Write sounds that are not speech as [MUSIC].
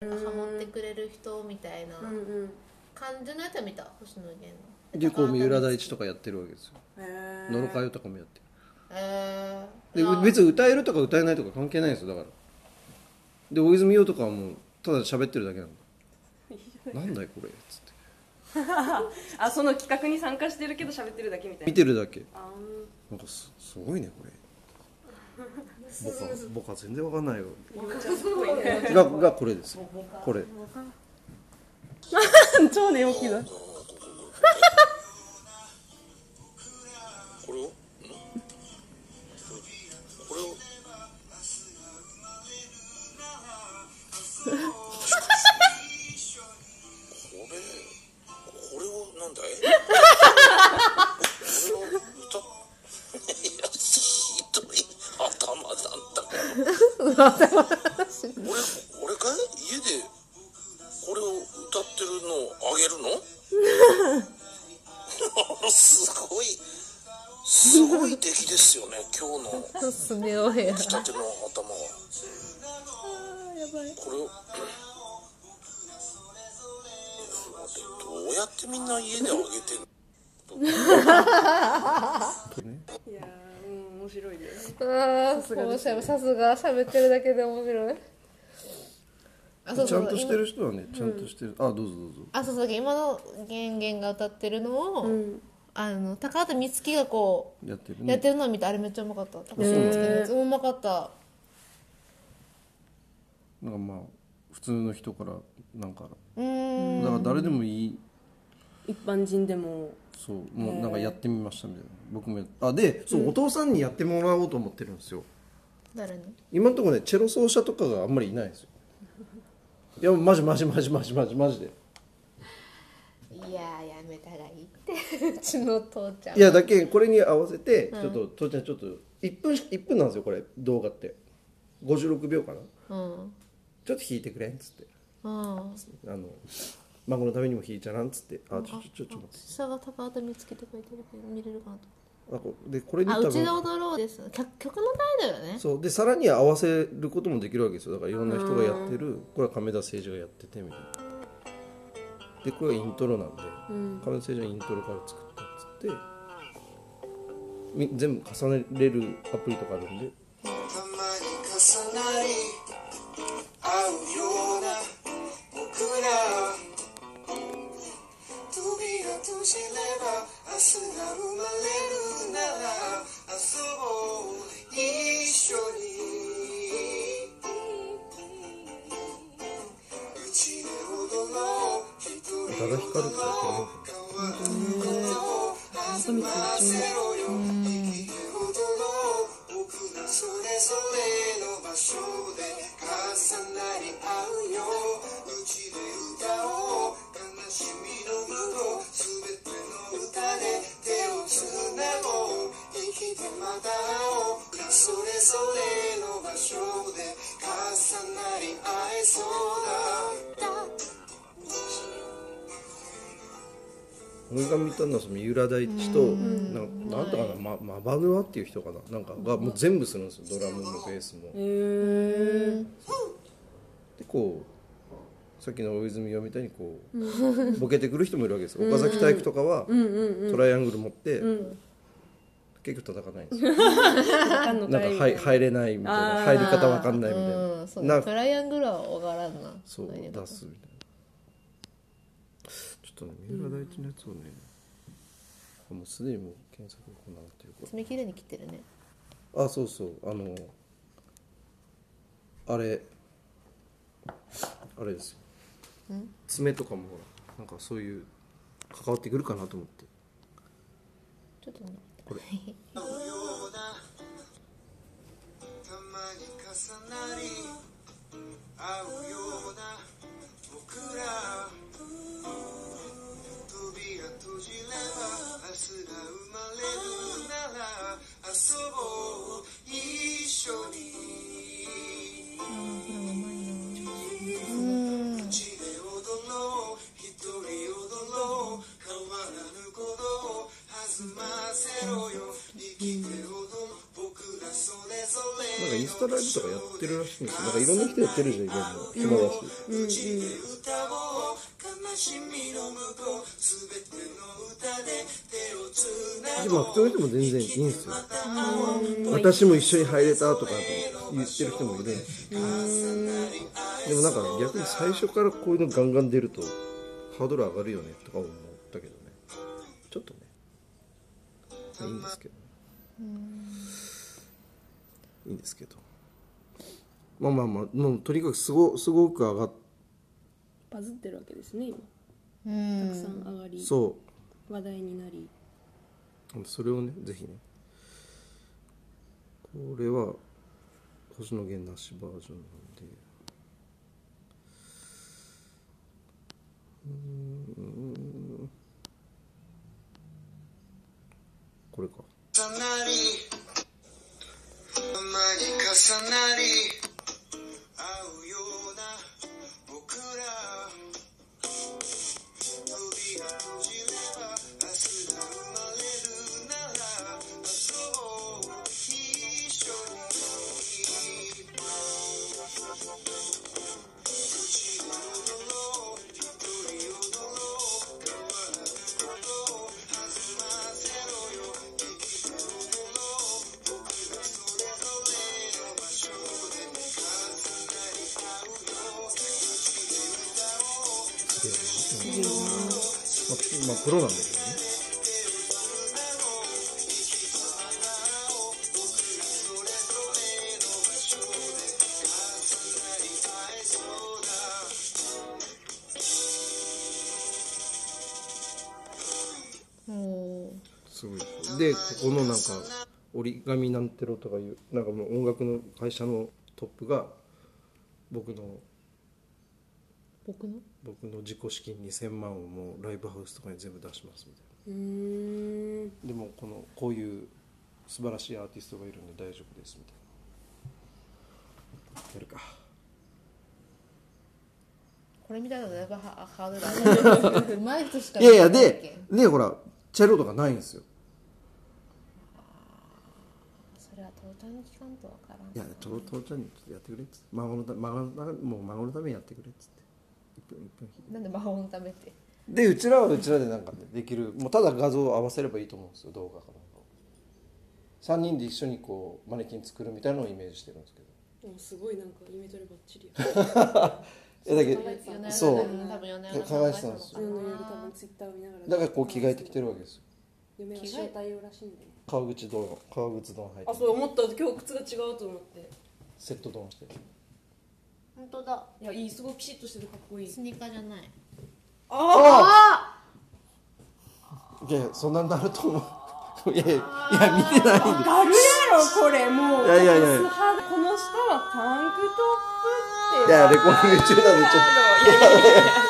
ハモってくれる人みたいな感じのやつは見た星野源の。でこう三浦大知とかやってるわけですよ。へ野呂佳代とかもやってる。えでー、別に歌えるとか歌えないとか関係ないんですよだから。で大泉洋とかはもうただ喋ってるだけなんだなんだいこれっつって。[LAUGHS] あその企画に参加してるけど喋ってるだけみたい見なてるだけ。あなんかすすごいねこれ [LAUGHS] 僕は僕は全然わかんないよ。ががこれです。よこれ。[LAUGHS] 超寝起きだ俺俺かい家でこれを歌ってるの。をあげるの。すごいすごい出来ですよね今日の。スネ夫や仕立ての頭はこれをどうやってみんな家であげてるねいや面白いですああすがですね。さすが喋ってるだけで面白い。あそうそう。ちゃんとしてる人はねちゃんとしてる、あどうぞどうぞ。あそうそう。今の源元が歌ってるのを、ん。あの高畑充希がこやってるうやってるのを見てあれめっちゃうまかった。高畑充希の？やつうまかった。なんかまあ普通の人からなんかうーんだから誰でもいい。一般人でもそうもうなんかやってみましたみたいな。僕もやあでそう、お父さんにやってもらおうと思ってるんですよ。誰に？今のところねチェロ奏者とかがあんまりいないんですよ。いやマジマジマジマジマジマジで。いやーやめたがいいって。[LAUGHS] うちの父ちゃんいやだけこれに合わせてちょっと、父ちゃんちょっと1分1分なんですよこれ動画って。56秒かな。うん。ちょっと弾いてくれんっつって。うん。あの孫のためにも弾いちゃらんっつって。あちょちょちょちょ待って下が高畑充希って書いてるけど見れるかなとあこでこれにあ多分うちで踊ろうです。曲曲のタイトルね。そう。でさらに合わせることもできるわけですよ。だからいろんな人がやってる。これは亀田誠司がやっててみたいな。でこれはイントロなんで、亀田誠司はイントロから作ったっつって。み全部重ねれるアプリとかあるんで。たまに重なりば明日が生まれるなら遊ぼう一緒にうちで踊ろう一人宇多田ヒカルってやってるのかまとめてめっちゃう僕らそれぞれの場所で重なり合うようちでまた会おうそれぞれの場所で重なり合えそうだ俺が見たのはその三浦大知と、なんなんとかな、ま、マバヌアっていう人かな。なんかがもう全部するんですよ。ドラムもベースも。へえでこうさっきの大泉洋みたいにこうボケてくる人もいるわけです。よ岡崎体育とかはトライアングル持って結局叩かないんですよ。な。んか入入れないみたいな。入り方わかんないみたいな。うんそうなんか。トライアングルはわからんな。そう出すみたいな。ちょっとね三浦大知のやつをねもうすでにもう検索こんななってるか。ら爪切れに切ってるね。あそうそう。あのあれあれですよ。爪とかもほらなんかそういう関わってくるかなと思って。ちょっとねこれ。なんかインスタライブとかやってるらしいんですよ。なんかいろんな人やってるじゃん今も暇だし、う悲しみの向こうすべての歌でも普通の人も全然いいんですよ私も一緒に入れたとか言ってる人もいるんですでもなんか逆に最初からこういうのガンガン出るとハードル上がるよねとか思ったけどね。ちょっとね。いいんですけどいいんですけど。まあまあまあもうとにかくすごすごく上がっバズってるわけですね今。うたくんさん上がりそう。話題になり。それをねぜひね。これは星野源なしバージョンなんで。うーんおうすげえな、まあ、まあプロなん。だけどねすごいでここのなん。か折り紙なん。てろとかいうなん。かもう音楽の会社のトップが僕の僕の？僕の自己資金2000万をもうライブハウスとかに全部出しますみたいな。うー。んでもこのこういう素晴らしいアーティストがいるんで大丈夫ですみたいな。やるか。これみたいなのだいぶハハードル上がる。うまい人しかいやいやででほらチェロとかないんですよ。それは父ちゃんに聞かんとわからん。いや父父ちゃんにやってくれっつって。孫のた孫のもう孫のためにやってくれっつって。1分1分なんで魔法のためって。でうちらはうちらでなんかねできるもうただ画像を合わせればいいと思うんですよ動画かなんか3人で一緒にこうマネキン作るみたいなのをイメージしてるんですけど。でもすごいなんかイメトレバッチリや。[LAUGHS] えだけそう多分考えてたんですよ。夜多分ツイッターを見ながら。だからこう着替えてきてるわけですよ。嫁は招待用らしいんで。ね川口丼川口丼履いてあそう思った。今日靴が違うと思って。セット丼して本当だ。いやいいすごいピシッとしててかっこいい。スニーカーじゃない。あいやいやそんなになると思う。いやいやいや見てないんで。あるやろこれもう。いやいやいや。この下はタンクトップって。いやレコーディング中なんでちょっと。いやいやいや